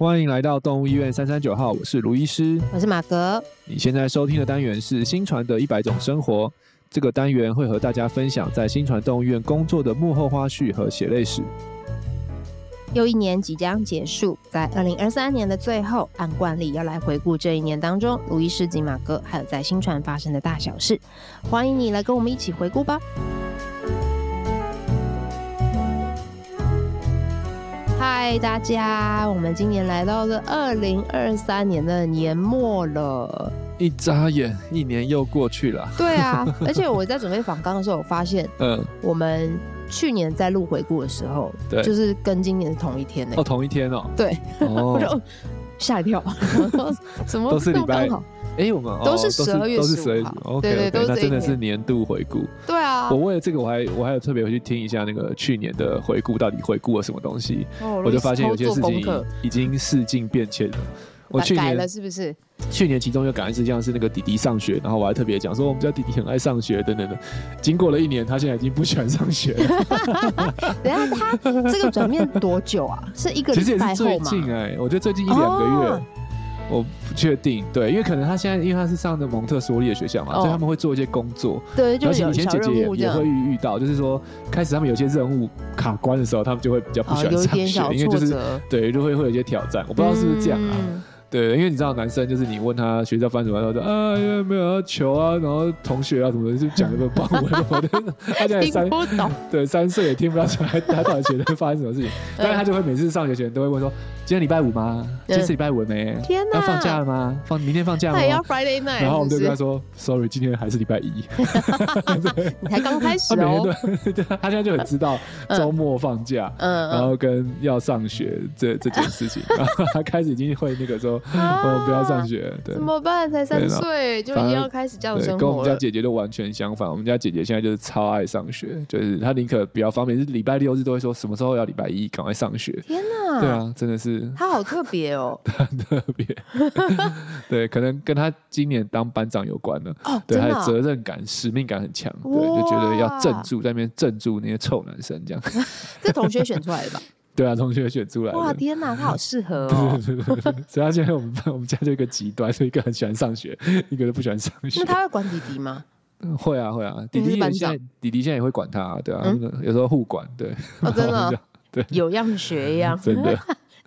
欢迎来到动物医院三三九号，我是卢医师，我是马格。你现在收听的单元是新传的一百种生活，这个单元会和大家分享在新传动物医院工作的幕后花絮和血泪史。又一年即将结束，在二零二三年的最后，按惯例要来回顾这一年当中，卢医师及马哥还有在新传发生的大小事。欢迎你来跟我们一起回顾吧。嗨，大家！我们今年来到了二零二三年的年末了，一眨眼，一年又过去了。对啊，而且我在准备访纲的时候，我发现，嗯，我们去年在录回顾的时候，对，就是跟今年是同一天呢。哦，同一天哦。对，我就吓一跳，什么都是礼拜。哎、欸，我们都是十二月十五号，对对对，那真的是年度回顾。对啊，我为了这个，我还我还有特别回去听一下那个去年的回顾，到底回顾了什么东西。哦、我就发现有些事情已经事境变迁了。我去年改了是不是？去年其中有感恩事项是那个弟弟上学，然后我还特别讲说我们家弟弟很爱上学等等的。经过了一年，他现在已经不喜欢上学了。等下他这个转变多久啊？是一个礼拜后吗？其实也是最近哎、欸，我觉得最近一两个月。哦我不确定，对，因为可能他现在，因为他是上的蒙特梭利的学校嘛，哦、所以他们会做一些工作。对，就以前姐姐也也会遇遇到，就是说开始他们有些任务卡关的时候，他们就会比较不喜欢上学，哦、因为就是对，就会会有一些挑战。我不知道是不是这样啊？嗯对，因为你知道男生就是你问他学校发生什么，他说啊，因为没有要求啊，然后同学啊什么的就讲一个棒文什么的，他现在 三对三岁也听不到出来他到底觉得发生什么事情，但是他就会每次上学前都会问说，今天礼拜五吗？今天是礼拜五没？天哪，要放假了吗？放明天放假吗？要 Friday night，然后我们就跟他说，Sorry，今天还是礼拜一。你才刚开始哦。对，他现在就很知道周末放假，嗯，然后跟要上学这这件事情，然后他开始已经会那个说。啊、我不要上学，对，怎么办？才三岁就已经要开始这样生活了。跟我们家姐姐都完全相反。我们家姐姐现在就是超爱上学，就是她宁可比较方便，是礼拜六日都会说什么时候要礼拜一赶快上学。天哪！对啊，真的是。她好特别哦，很特别。对，可能跟她今年当班长有关了。哦，对，她的责任感、使命感很强。对，就觉得要镇住在那边镇住那些臭男生这样。这同学选出来的吧？对啊，同学选出来的。哇，天哪，他好适合哦。对对对对，所以他现在我们我们家就一个极端，就一个很喜欢上学，一个都不喜欢上学。那他会管弟弟吗？会啊会啊，弟弟现在弟弟现在也会管他，对啊，嗯、有时候互管，对。哦，真的、哦。对，有样学样，真的。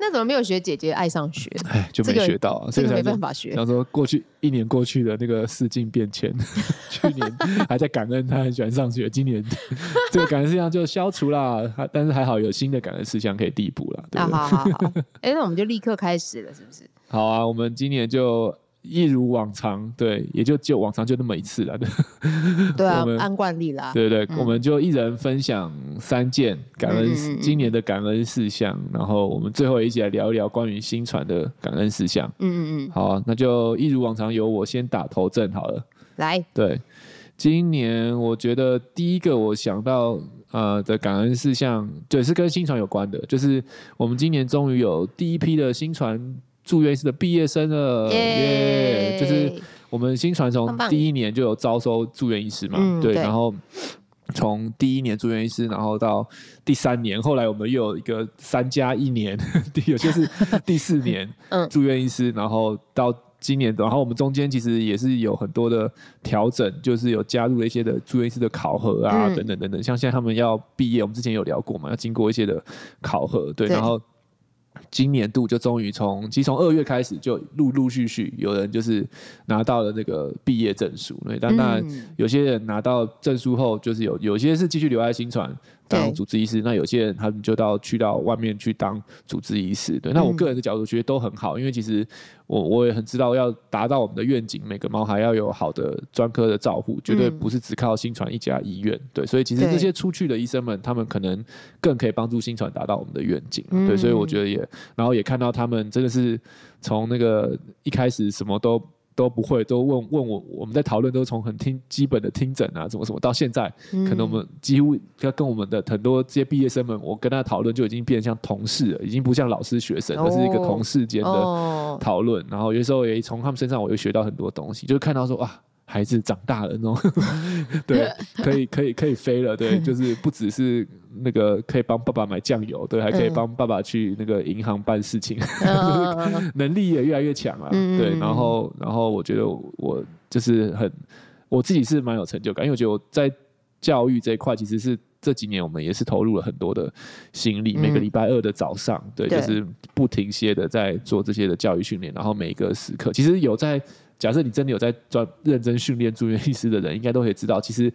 那怎么没有学姐姐爱上学？哎，就没学到啊，这个没办法学。然后说过去一年过去的那个事境变迁，去年还在感恩他很喜欢上学，今年 这个感恩事项就消除了，但是还好有新的感恩事项可以递补了。啊，好好好，哎，那我们就立刻开始了，是不是？好啊，我们今年就。一如往常，对，也就就往常就那么一次了，对。对啊，们按惯例啦。对对，嗯、我们就一人分享三件感恩、嗯嗯嗯、今年的感恩事项，然后我们最后一起来聊一聊关于新传的感恩事项。嗯嗯嗯。好、啊，那就一如往常，由我先打头阵好了。来，对，今年我觉得第一个我想到呃的感恩事项，对，是跟新船有关的，就是我们今年终于有第一批的心传。住院医师的毕业生了，耶！就是我们新传从第一年就有招收住院医师嘛，棒对，对。然后从第一年住院医师，然后到第三年，后来我们又有一个三加一年，有些是第四年 住院医师，然后到今年，然后我们中间其实也是有很多的调整，就是有加入了一些的住院医师的考核啊，等等等等，像现在他们要毕业，我们之前有聊过嘛，要经过一些的考核，对，对。然后。今年度就终于从，其实从二月开始就陆陆续续有人就是拿到了那个毕业证书，那，但当然有些人拿到证书后，就是有有些是继续留在新传。当主治医师，那有些人他们就到去到外面去当主治医师。对，那我个人的角度觉得都很好，因为其实我我也很知道要达到我们的愿景，每个猫还要有好的专科的照护，绝对不是只靠新传一家医院。对，所以其实这些出去的医生们，他们可能更可以帮助新传达到我们的愿景。对，所以我觉得也，然后也看到他们真的是从那个一开始什么都。都不会，都问问我，我们在讨论都从很听基本的听诊啊，怎么什么，到现在，嗯、可能我们几乎要跟我们的很多这些毕业生们，我跟他讨论就已经变成像同事了，已经不像老师学生，而是一个同事间的讨论。哦、然后有时候也从他们身上，我又学到很多东西，就看到说啊，孩子长大了那种，对，可以可以可以飞了，对，就是不只是那个可以帮爸爸买酱油，对，还可以帮爸爸去那个银行办事情，嗯、能力也越来越强了，嗯、对，然后然后我觉得我就是很我自己是蛮有成就感，因为我觉得我在教育这一块其实是这几年我们也是投入了很多的心力，嗯、每个礼拜二的早上，对，对。就是不停歇的在做这些的教育训练，然后每一个时刻其实有在。假设你真的有在专认真训练住院医师的人，应该都可以知道，其实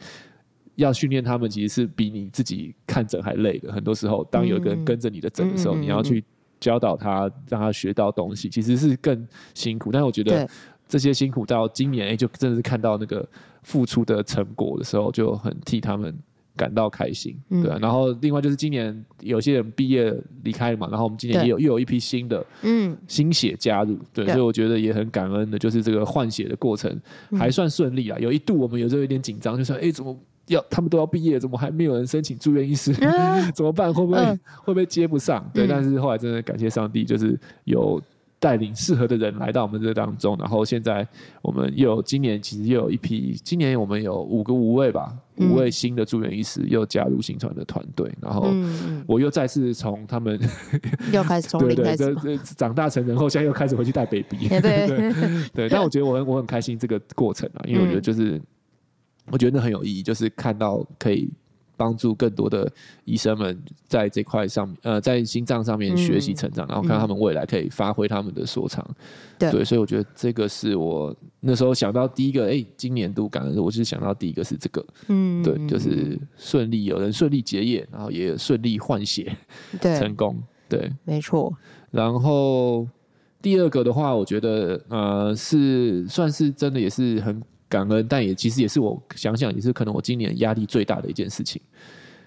要训练他们，其实是比你自己看诊还累的。很多时候，当有一个人跟着你的诊的时候，嗯、你要去教导他，让他学到东西，其实是更辛苦。但是我觉得这些辛苦到今年，哎，就真的是看到那个付出的成果的时候，就很替他们。感到开心，对、啊、然后另外就是今年有些人毕业离开了嘛，然后我们今年也有又有一批新的，嗯，新血加入，对，对，所以我觉得也很感恩的，就是这个换血的过程还算顺利啊。有一度我们有时候有点紧张，就说，哎，怎么要他们都要毕业，怎么还没有人申请住院医师？怎么办？会不会会不会接不上？对，但是后来真的感谢上帝，就是有。带领适合的人来到我们这当中，然后现在我们又有今年其实又有一批，今年我们有五个五位吧，五位新的住院医师又加入新传的团队，然后我又再次从他们 又开始从零开始，长大成人后，现在又开始回去带 baby，对。对对，但我觉得我很我很开心这个过程啊，因为我觉得就是我觉得那很有意义，就是看到可以。帮助更多的医生们在这块上面，呃，在心脏上面学习成长，嗯、然后看他们未来可以发挥他们的所长。对，对，所以我觉得这个是我那时候想到第一个，哎、欸，今年度感恩，我是想到第一个是这个，嗯，对，就是顺利有人顺利结业，然后也顺利换血，对，成功，对，没错。然后第二个的话，我觉得呃，是算是真的也是很。感恩，但也其实也是我想想，也是可能我今年压力最大的一件事情，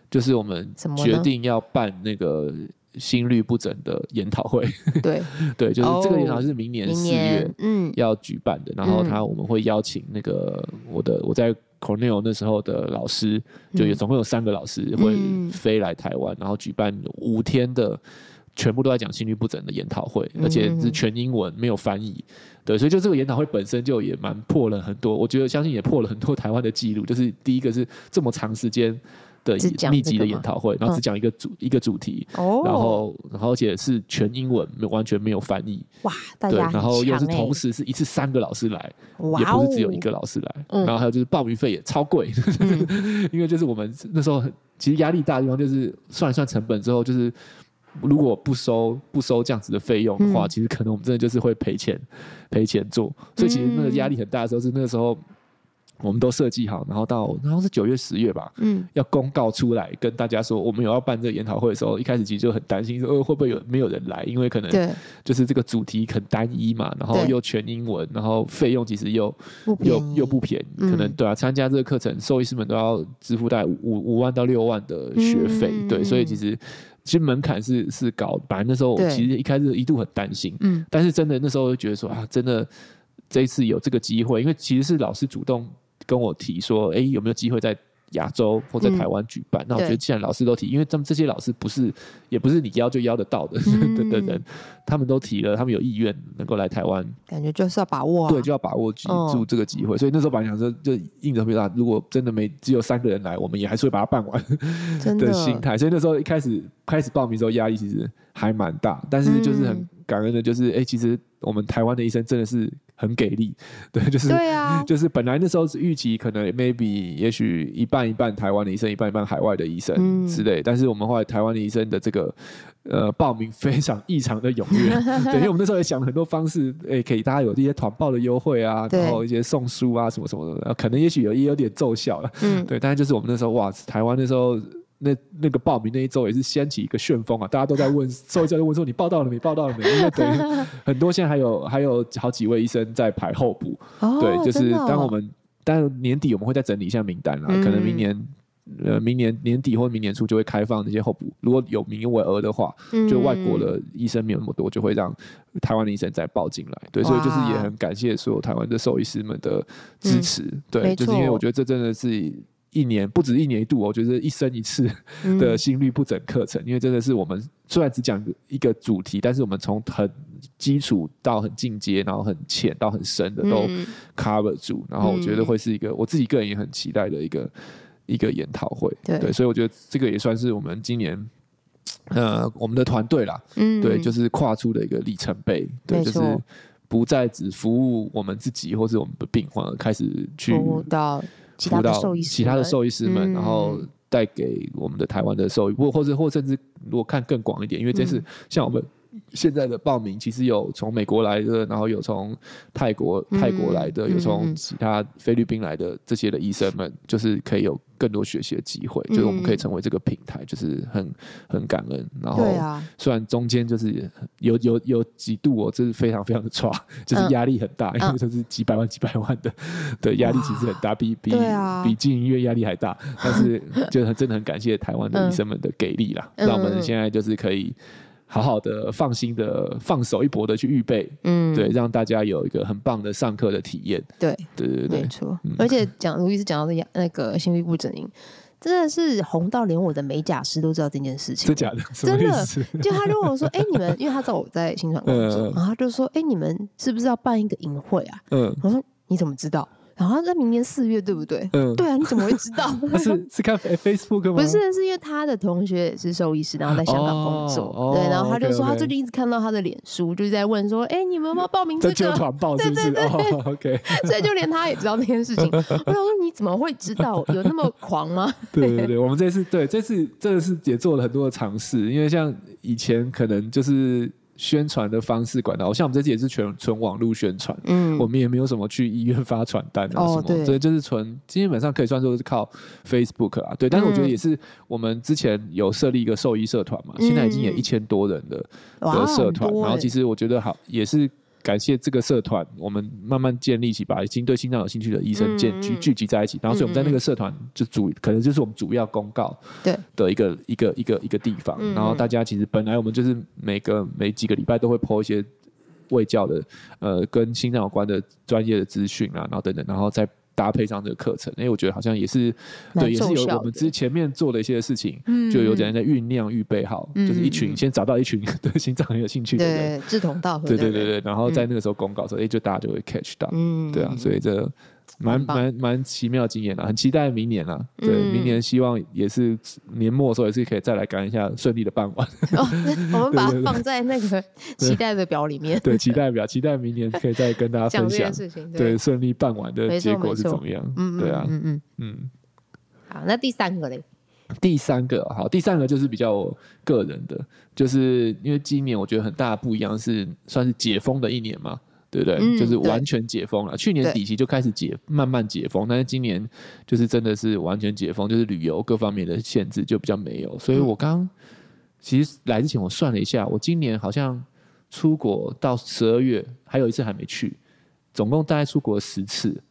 就是我们决定要办那个心律不整的研讨会。对对，就是这个研讨会是明年四月嗯要举办的，然后他我们会邀请那个我的我在 Cornell 那时候的老师，就有总共有三个老师会飞来台湾，然后举办五天的。全部都在讲心律不整的研讨会，而且是全英文，没有翻译。对，所以就这个研讨会本身就也蛮破了很多，我觉得相信也破了很多 台湾的记录。就是第一个是这么长时间的密集的研讨会，然后只讲一个主、嗯、一个主题，然后然后而且是全英文，没完全没有翻译。哇，对，然后又是同时是一次三个老师来，哇也不是只有一个老师来。然后还有就是报名费也超贵，嗯、因为就是我们那时候其实压力大的地方就是算一算成本之后就是。如果不收不收这样子的费用的话，嗯、其实可能我们真的就是会赔钱赔钱做，所以其实那个压力很大的时候是那个时候。我们都设计好，然后到然后是九月十月吧，嗯，要公告出来跟大家说我们有要办这个研讨会的时候，一开始其实就很担心说，呃，会不会有没有人来？因为可能就是这个主题很单一嘛，然后又全英文，然后费用其实又又又不便宜，可能对啊，参加这个课程，兽医师们都要支付大概五五万到六万的学费，对，所以其实其实门槛是是高的。本来那时候我其实一开始一度很担心，嗯，但是真的那时候就觉得说啊，真的这一次有这个机会，因为其实是老师主动。跟我提说，哎、欸，有没有机会在亚洲或在台湾举办？嗯、那我觉得，既然老师都提，因为他们这些老师不是，也不是你邀就邀得到的、嗯、的的人，他们都提了，他们有意愿能够来台湾，感觉就是要把握、啊，对，就要把握住这个机会。哦、所以那时候本来想说，就硬着头皮说，如果真的没只有三个人来，我们也还是会把它办完 的心态。所以那时候一开始开始报名的时候，压力其实还蛮大，但是就是很感恩的，就是哎、欸，其实我们台湾的医生真的是。很给力，对，就是对啊，就是本来那时候是预期可能 maybe 也许一半一半台湾的医生，一半一半海外的医生之类，嗯、但是我们后来台湾的医生的这个呃报名非常异常的踊跃，对，因为我们那时候也想了很多方式，哎、欸，给大家有一些团报的优惠啊，然后一些送书啊什么什么的，可能也许有也有点奏效了，嗯，对，但是就是我们那时候哇，台湾那时候。那那个报名那一周也是掀起一个旋风啊！大家都在问，兽医在问说，你报到了没？报到了没？因为等于 很多现在还有还有好几位医生在排候补。哦、对，就是当我们当年底我们会再整理一下名单啦，嗯、可能明年呃明年年底或明年初就会开放那些候补。如果有名额的话，就外国的医生没有那么多，就会让台湾的医生再报进来。对，所以就是也很感谢所有台湾的兽医师们的支持。嗯、对，就是因为我觉得这真的是。一年不止一年一度，我觉得一生一次的心率不整课程，嗯、因为真的是我们虽然只讲一个主题，但是我们从很基础到很进阶，然后很浅到很深的都 cover 住，然后我觉得会是一个我自己个人也很期待的一个一个研讨会，对，对，所以我觉得这个也算是我们今年呃我们的团队啦，嗯，对，就是跨出的一个里程碑，对，就是不再只服务我们自己或是我们的病患，开始去服务到。其他的兽医师，其他的兽医师们，然后带给我们的台湾的兽医，或或者或甚至如果看更广一点，因为这次像我们。现在的报名其实有从美国来的，然后有从泰国泰国来的，嗯、有从其他菲律宾来的这些的医生们，就是可以有更多学习的机会，嗯、就是我们可以成为这个平台，就是很很感恩。然后，虽然中间就是有有有几度我真是非常非常的差，就是压力很大，嗯、因为就是几百万几百万的的压力其实很大，比比比进医院压力还大。但是 就很真的很感谢台湾的医生们的给力啦，让、嗯、我们现在就是可以。好好的、放心的、放手一搏的去预备，嗯，对，让大家有一个很棒的上课的体验。对，对对对，没错。嗯、而且讲卢医师讲到的那个心律不整音，真的是红到连我的美甲师都知道这件事情。真假的？真的？就他就问我说：“哎、欸，你们，因为他知道我在新传工作，嗯、然后他就说：哎、欸，你们是不是要办一个营会啊？”嗯，我说：“你怎么知道？”然后在明年四月，对不对？嗯，对啊，你怎么会知道？是是看 Facebook 吗？不是，是因为他的同学也是兽医师，然后在香港工作。对，然后他就说，他最近一直看到他的脸书，就是在问说：“哎，你们有没有报名这个？”对对对，OK。所以就连他也知道这件事情。我想说，你怎么会知道？有那么狂吗？对对对，我们这次对这次真的是也做了很多的尝试，因为像以前可能就是。宣传的方式管道，像我们这次也是全纯网络宣传，嗯，我们也没有什么去医院发传单啊什么，所以就是纯基本上可以算作是靠 Facebook 啊，对，但是我觉得也是我们之前有设立一个兽医社团嘛，嗯、现在已经有一千多人的的社团，然后其实我觉得好也是。感谢这个社团，我们慢慢建立起，把已经对心脏有兴趣的医生建聚聚集在一起，然后所以我们在那个社团就主可能就是我们主要公告对。的一个一个一个一个地方，然后大家其实本来我们就是每个每几个礼拜都会 po 一些卫教的呃跟心脏有关的专业的资讯啊，然后等等，然后再。搭配上这个课程，因为我觉得好像也是对，也是有我们之前面做的一些事情，就有点在酝酿预备好，就是一群先找到一群 对心脏很有兴趣的人，志同道合，对对对对，然后在那个时候公告说，哎，就大家就会 catch 到，嗯，对啊，所以这。蛮蛮蛮奇妙的经验啊，很期待明年啊。对，明年希望也是年末的时候也是可以再来赶一下顺利的办完。哦，我们 把它放在那个 期待的表里面。对，期待表，期待明年可以再跟大家 分享事情。对，顺利办完的结果是怎么样？嗯，对啊，嗯嗯嗯。好，那第三个嘞？第三个好，第三个就是比较个人的，就是因为今年我觉得很大的不一样是算是解封的一年嘛。对不对？嗯、就是完全解封了。去年底期就开始解，慢慢解封，但是今年就是真的是完全解封，就是旅游各方面的限制就比较没有。所以我刚其实来之前我算了一下，我今年好像出国到十二月还有一次还没去，总共大概出国十次。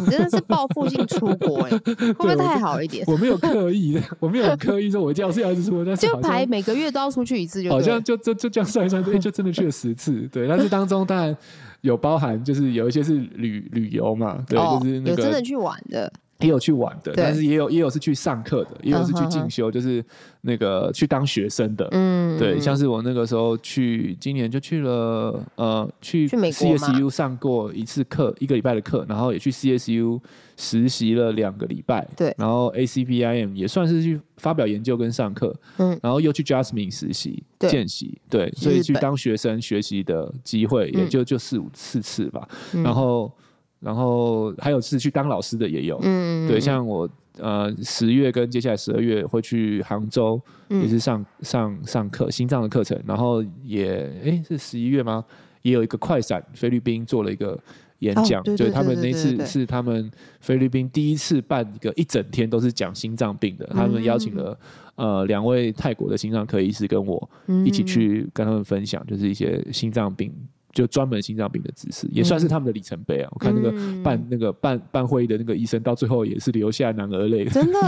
你真的是报复性出国哎、欸，会不会太好一点？我，我没有刻意的，我没有刻意说我一定要是要一直出国，但是就排每个月都要出去一次就，就好像就就就这样算一算，对，就真的去了十次。对，但是当中当然。有包含，就是有一些是旅旅游嘛，对，哦、就是那个有真的去玩的，也有去玩的，但是也有也有是去上课的，也有是去进修，就是那个去当学生的，嗯，对，像是我那个时候去，今年就去了，呃，去 CSU 上过一次课，一个礼拜的课，然后也去 CSU。实习了两个礼拜，对，然后 ACBIM 也算是去发表研究跟上课，嗯，然后又去 Jasmine 实习见习，对，所以去当学生学习的机会也就就四五四次吧，然后然后还有是去当老师的也有，嗯，对，像我呃十月跟接下来十二月会去杭州，也是上上上课心脏的课程，然后也哎是十一月吗？也有一个快闪菲律宾做了一个。演讲，就他们那次是他们菲律宾第一次办一个一整天都是讲心脏病的，他们邀请了呃两位泰国的心脏科医师跟我一起去跟他们分享，就是一些心脏病就专门心脏病的知识，也算是他们的里程碑啊。我看那个办那个办办会议的那个医生到最后也是流下男儿泪，真的，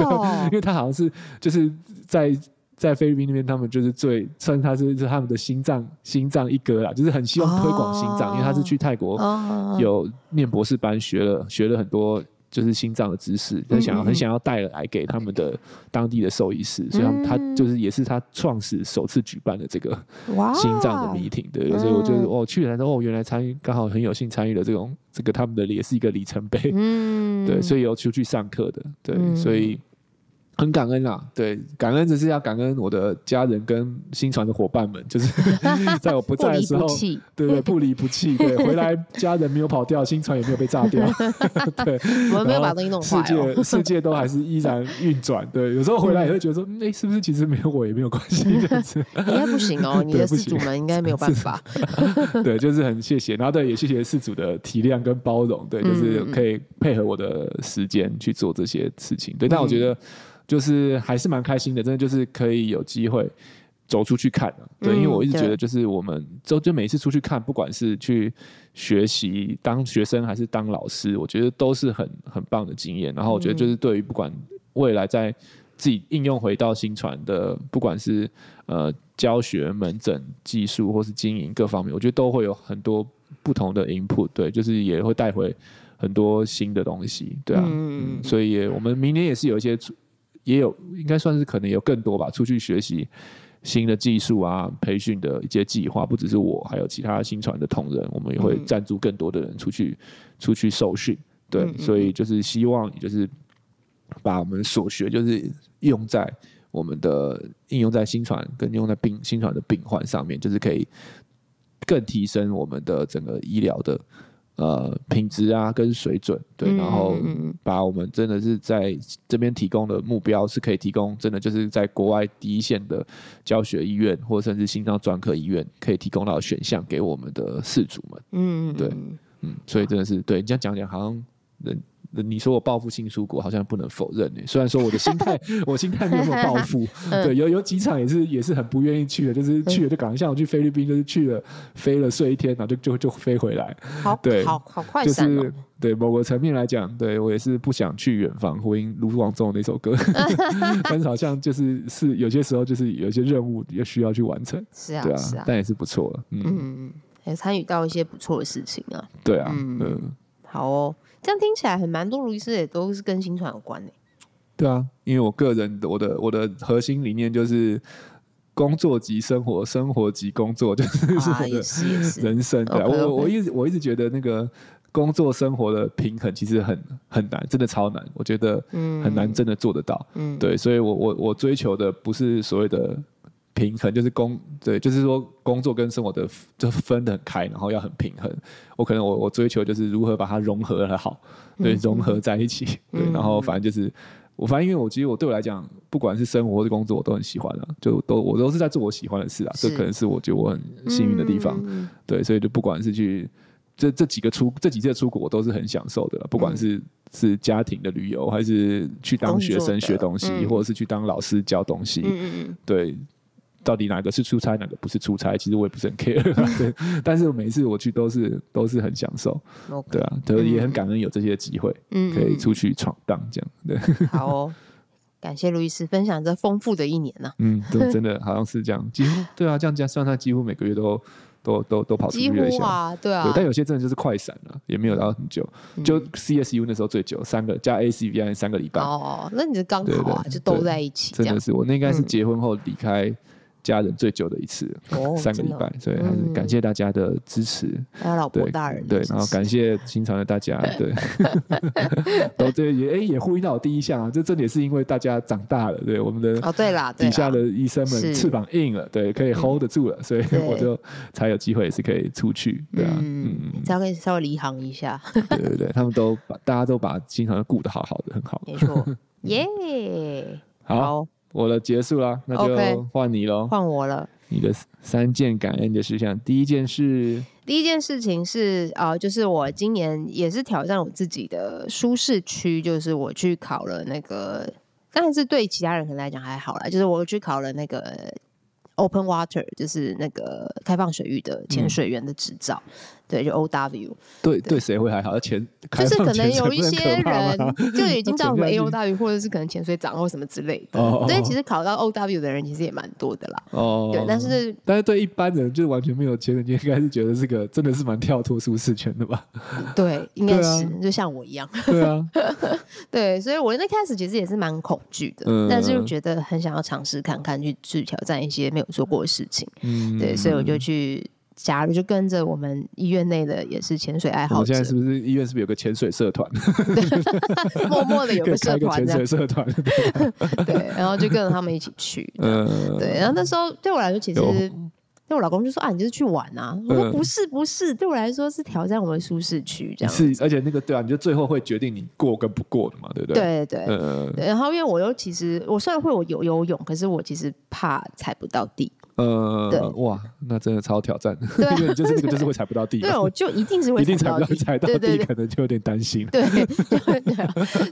因为他好像是就是在。在菲律宾那边，他们就是最算他是是他们的心脏心脏一哥啦，就是很希望推广心脏，哦、因为他是去泰国有念博士班学了学了很多就是心脏的知识，很想要很想要带来给他们的当地的兽医师，所以他们他就是也是他创始首次举办的这个心脏的 meeting，对，所以我就哦去了，然后哦原来参与刚好很有幸参与了这种这个他们的也是一个里程碑，嗯，对，所以有出去上课的，对，所以。很感恩啦，对，感恩只是要感恩我的家人跟新传的伙伴们，就是 在我不在的时候，对对，不离不弃，对，回来家人没有跑掉，新传也没有被炸掉，对，我们没有把东西弄坏，世界世界都还是依然运转，对，有时候回来也会觉得说，哎，是不是其实没有我也没有关系这样子？应该不行哦，你的事主们应该没有办法，对，就是很谢谢，然后对，也谢谢事主的体谅跟包容，对，就是可以配合我的时间去做这些事情，对，但我觉得。就是还是蛮开心的，真的就是可以有机会走出去看，对，因为我一直觉得就是我们就就每次出去看，不管是去学习当学生还是当老师，我觉得都是很很棒的经验。然后我觉得就是对于不管未来在自己应用回到新传的，不管是呃教学、门诊、技术或是经营各方面，我觉得都会有很多不同的 input，对，就是也会带回很多新的东西，对啊，嗯，所以也我们明年也是有一些。也有应该算是可能有更多吧，出去学习新的技术啊，培训的一些计划，不只是我，还有其他新传的同仁，我们也会赞助更多的人出去出去受训。对，嗯嗯，所以就是希望，就是把我们所学，就是用在我们的应用在新传跟用在病新传的病患上面，就是可以更提升我们的整个医疗的。呃，品质啊，跟水准，对，然后把我们真的是在这边提供的目标是可以提供，真的就是在国外第一线的教学医院，或甚至心脏专科医院，可以提供到选项给我们的事主们。嗯，对，嗯，所以真的是对你这样讲讲，好像人。你说我报复性出国，好像不能否认呢。虽然说我的心态，我心态没有报复。对，有有几场也是也是很不愿意去的，就是去了就赶快，像我去菲律宾，就是去了飞了睡一天，然后就就就飞回来。好，对，好好快闪哦。就是对某个层面来讲，对我也是不想去远方，呼应卢广仲那首歌。但是好像就是是有些时候就是有些任务也需要去完成。是啊，对啊，是啊，但也是不错。嗯嗯，也参与到一些不错的事情啊。对啊，嗯，好哦。这样听起来很蛮多，卢医师也都是跟新传有关的。对啊，因为我个人我的我的核心理念就是工作即生活，生活即工作，就是是我的人生。对啊，我我一直我一直觉得那个工作生活的平衡其实很很难，真的超难。我觉得很难真的做得到。嗯，对，所以我我我追求的不是所谓的。平衡就是工对，就是说工作跟生活的就分得很开，然后要很平衡。我可能我我追求就是如何把它融合的好，对，融合在一起，对，然后反正就是我反正因为我其实我对我来讲，不管是生活或是工作，我都很喜欢啊，就都我都是在做我喜欢的事啊，这可能是我觉得我很幸运的地方，对，所以就不管是去这这几个出这几次出国，我都是很享受的，不管是是家庭的旅游，还是去当学生学东西，或者是去当老师教东西，对。到底哪个是出差，哪个不是出差？其实我也不是很 care，对。但是每一次我去都是都是很享受.对啊，对，也很感恩有这些机会，嗯，可以出去闯荡这样。对，好哦，感谢路易斯分享这丰富的一年呢、啊。嗯，对，真的好像是这样，几乎对啊，这样这样算他几乎每个月都都都都跑出去一下，啊，对啊对。但有些真的就是快闪了，也没有到很久，嗯、就 CSU 那时候最久，三个加 ACVI 三个礼拜。哦，那你就刚好啊，就都在一起。真的是我那应该是结婚后离开。家人最久的一次，三个礼拜，所以还是感谢大家的支持，还有老婆大人，对，然后感谢经常的大家，对，都这也哎也呼应到我第一项啊，这这也是因为大家长大了，对，我们的哦对啦，底下的医生们翅膀硬了，对，可以 hold 得住了，所以我就才有机会也是可以出去，对啊，嗯，只要可以稍微离行一下，对对对，他们都把大家都把心传顾得好好的，很好，没错，耶，好。我的结束了，那就换你喽。换我了。你的三件感恩的事项，第一件事，第一件事情是啊、呃，就是我今年也是挑战我自己的舒适区，就是我去考了那个，但是对其他人可能来讲还好啦，就是我去考了那个 Open Water，就是那个开放水域的潜水员的执照。嗯对，就 O W。对对，谁会还好？潜就是可能有一些人 就已经知道什么 A O W，或者是可能潜水长或什么之类的。哦。所以其实考到 O W 的人其实也蛮多的啦。哦。对，但是但是对一般人就是完全没有潜水，应该是觉得这个真的是蛮跳脱舒适圈的吧？对，应该是就像我一样。对啊。对，所以我那开始其实也是蛮恐惧的，但是又觉得很想要尝试看看，去去挑战一些没有做过的事情。嗯。对，所以我就去。加入就跟着我们医院内的也是潜水爱好者。现在是不是医院是不是有个潜水社团？对，默默的有个社团，潜水社团。对，然后就跟着他们一起去。嗯，对。然后那时候对我来说，其实对我老公就说啊，你就是去玩啊。我说不是，不是，对我来说是挑战我们舒适区这样。是，而且那个对啊，你就最后会决定你过跟不过的嘛，对不对？对对对。然后因为我又其实我虽然会我游游泳，可是我其实怕踩不到地。呃，哇，那真的超挑战，因为就是那个就是会踩不到地，对，我就一定是会 一定踩不到踩到地，可能就有点担心，对，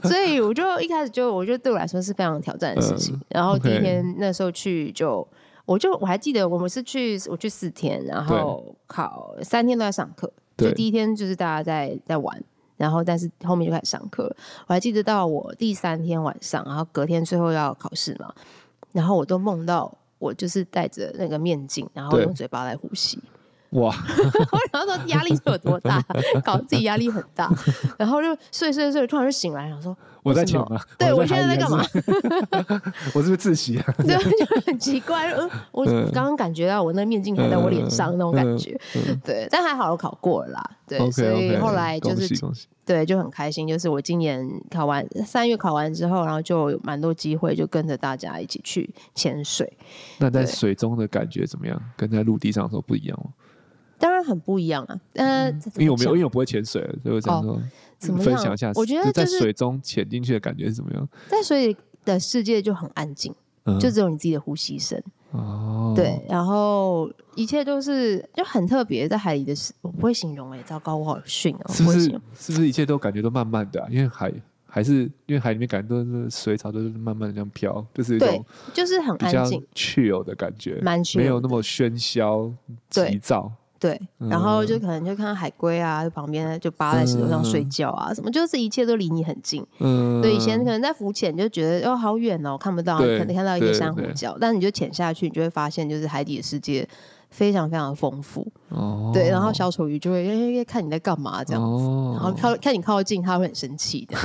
所以我就一开始就我觉得对我来说是非常挑战的事情。然后第一天那时候去就，我就我还记得我们是去我去四天，然后考三天都在上课，就第一天就是大家在在玩，然后但是后面就开始上课。我还记得到我第三天晚上，然后隔天最后要考试嘛，然后我都梦到。我就是戴着那个面镜，然后用嘴巴来呼吸。哇！然后说压力是有多大，搞得自己压力很大，然后就睡睡睡，突然就醒来，然后说我在潜吗？对，我现在在干嘛？我是不是自习啊？对，就很奇怪。我刚刚感觉到我那面镜还在我脸上那种感觉。对，但还好我考过了啦。对，所以后来就是对就很开心。就是我今年考完三月考完之后，然后就有蛮多机会，就跟着大家一起去潜水。那在水中的感觉怎么样？跟在陆地上的时候不一样吗？当然很不一样啊，呃，因为我没有，因为我不会潜水，所以我想说，怎么分享一下？我觉得在水中潜进去的感觉是怎么样？在水里的世界就很安静，就只有你自己的呼吸声。哦，对，然后一切都是就很特别，在海里的事我不会形容哎，糟糕，我好逊哦，是不是？是不是一切都感觉都慢慢的？因为海还是因为海里面感觉都是水草都是慢慢的这样飘，就是一种就是很安静、chill 的感觉，没有那么喧嚣、急躁。对，然后就可能就看到海龟啊，就旁边就扒在石头上睡觉啊，什么就是一切都离你很近。嗯，对，以前可能在浮潜就觉得哦好远哦，看不到，可能看到一些珊瑚礁，但你就潜下去，你就会发现就是海底的世界非常非常丰富。哦，对，然后小丑鱼就会诶看你在干嘛这样子，然后靠看你靠近，它会很生气的。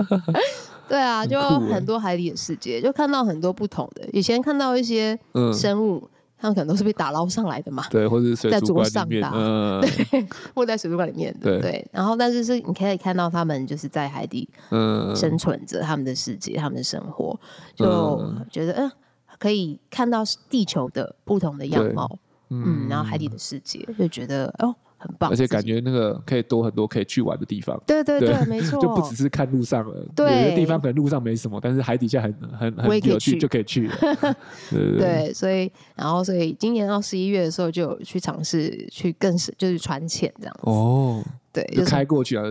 对啊，就很多海底的世界，就看到很多不同的。以前看到一些生物。他们可能都是被打捞上来的嘛，对，或者是在桌上的，嗯，对，或在水族馆里面的，对。然后，但是是你可以看到他们就是在海底，嗯，生存着他们的世界，他们的生活，就觉得嗯，可以看到地球的不同的样貌，嗯，然后海底的世界，就觉得哦。很棒，而且感觉那个可以多很多可以去玩的地方。对对对，没 错，就不只是看路上了。对，有些地方可能路上没什么，但是海底下很很很有趣，就可以去。对，所以然后所以今年到十一月的时候就有去尝试去更是，就是船潜这样子。哦。对，就开过去啊，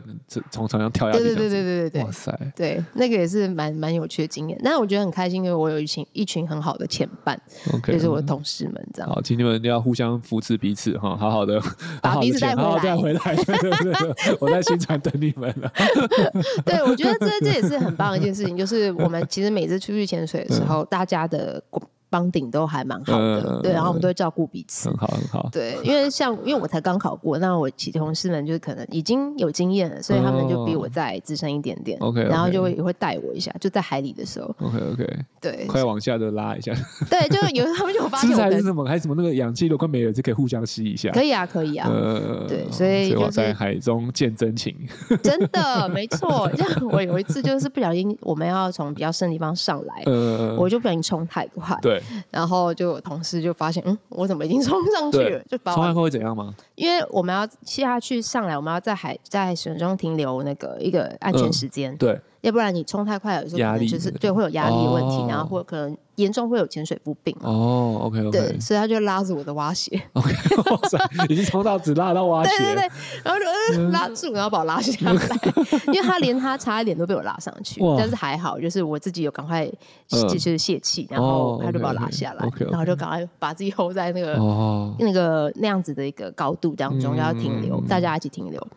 从床上跳下去。对对对对对对，哇塞，对，那个也是蛮蛮有趣的经验。但是我觉得很开心，因为我有一群一群很好的前伴，就是我的同事们，这样。好，请你们要互相扶持彼此哈，好好的 把彼此带回来，带回来。对对对，我在新船等你们了。对，我觉得这这也是很棒的一件事情，就是我们其实每次出去潜水的时候，大家的。帮顶都还蛮好的，对，然后我们都会照顾彼此，很好很好。对，因为像因为我才刚考过，那我其同事们就是可能已经有经验了，所以他们就比我再资深一点点。OK，然后就会也会带我一下，就在海里的时候。OK OK，对，快往下就拉一下。对，就有他们就发 现。还是什么？还是什么？那个氧气都快没了，就可以互相吸一下。可以啊，可以啊。呃，对，所以我在海中见真情。真的没错，像我有一次就是不小心，我们要从比较深的地方上来，我就不小心冲太快，对，然后就。就同事就发现，嗯，我怎么已经 冲上去了？就冲上去会怎样吗？因为我们要下去上来，我们要在海在水中停留那个一个安全时间，呃、对，要不然你冲太快，有时候可能就是对会有压力问题，然后或者可能严重会有潜水夫病。哦，OK OK。对，所以他就拉着我的蛙鞋。OK，哇塞，已经冲到只拉到蛙鞋。对对对，然后就呃拉住，然后把我拉下来，因为他连他差一点都被我拉上去，但是还好，就是我自己有赶快就是泄气，然后他就把我拉下来，然后就赶快把自己 hold 在那个那个那样子的一个高度当中，然后停留，大家一起停留，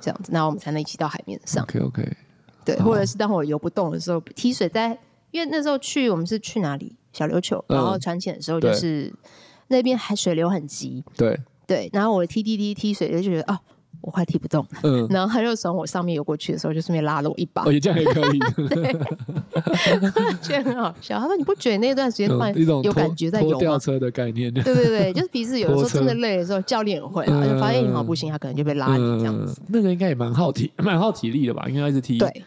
这样子，那我们才能一起到海面上。OK OK。对，或者是当我游不动的时候，踢水在，因为那时候去我们是去哪里？小琉球，然后船潜的时候就是那边海水流很急。对对，然后我踢踢踢踢水就觉得哦，我快踢不动了。嗯，然后他就从我上面游过去的时候，就顺便拉了我一把。哦，这样也可以。对，觉得很好笑。他说：“你不觉得那段时间突然有感觉在游吗？”吊车的概念。对对对，就是彼此有的时候真的累的时候，教练也会啊，就发现你好像不行，他可能就被拉你这样子。那个应该也蛮耗体，蛮耗体力的吧？应该一直踢。对。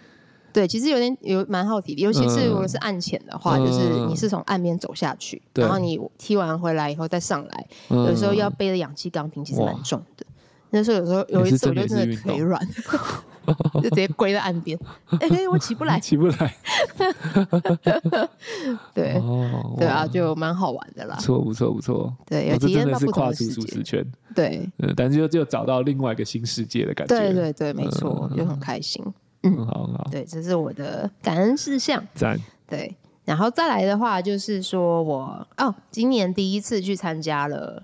对，其实有点有蛮耗体力，尤其是如果是岸潜的话，嗯、就是你是从岸边走下去，嗯、然后你踢完回来以后再上来，嗯、有时候要背的氧气钢瓶其实蛮重的。那时候有时候有一次我就真的腿软，就直接跪在岸边，哎、欸，我起不来，起不来。对，哦、对啊，就蛮好玩的啦。不错，不错，不错。对，有体验到不同的世界。对，嗯，但是又就找到另外一个新世界的感觉。对对对，没错，就很开心。嗯，好好，对，这是我的感恩事项。赞，对，然后再来的话，就是说我哦，今年第一次去参加了，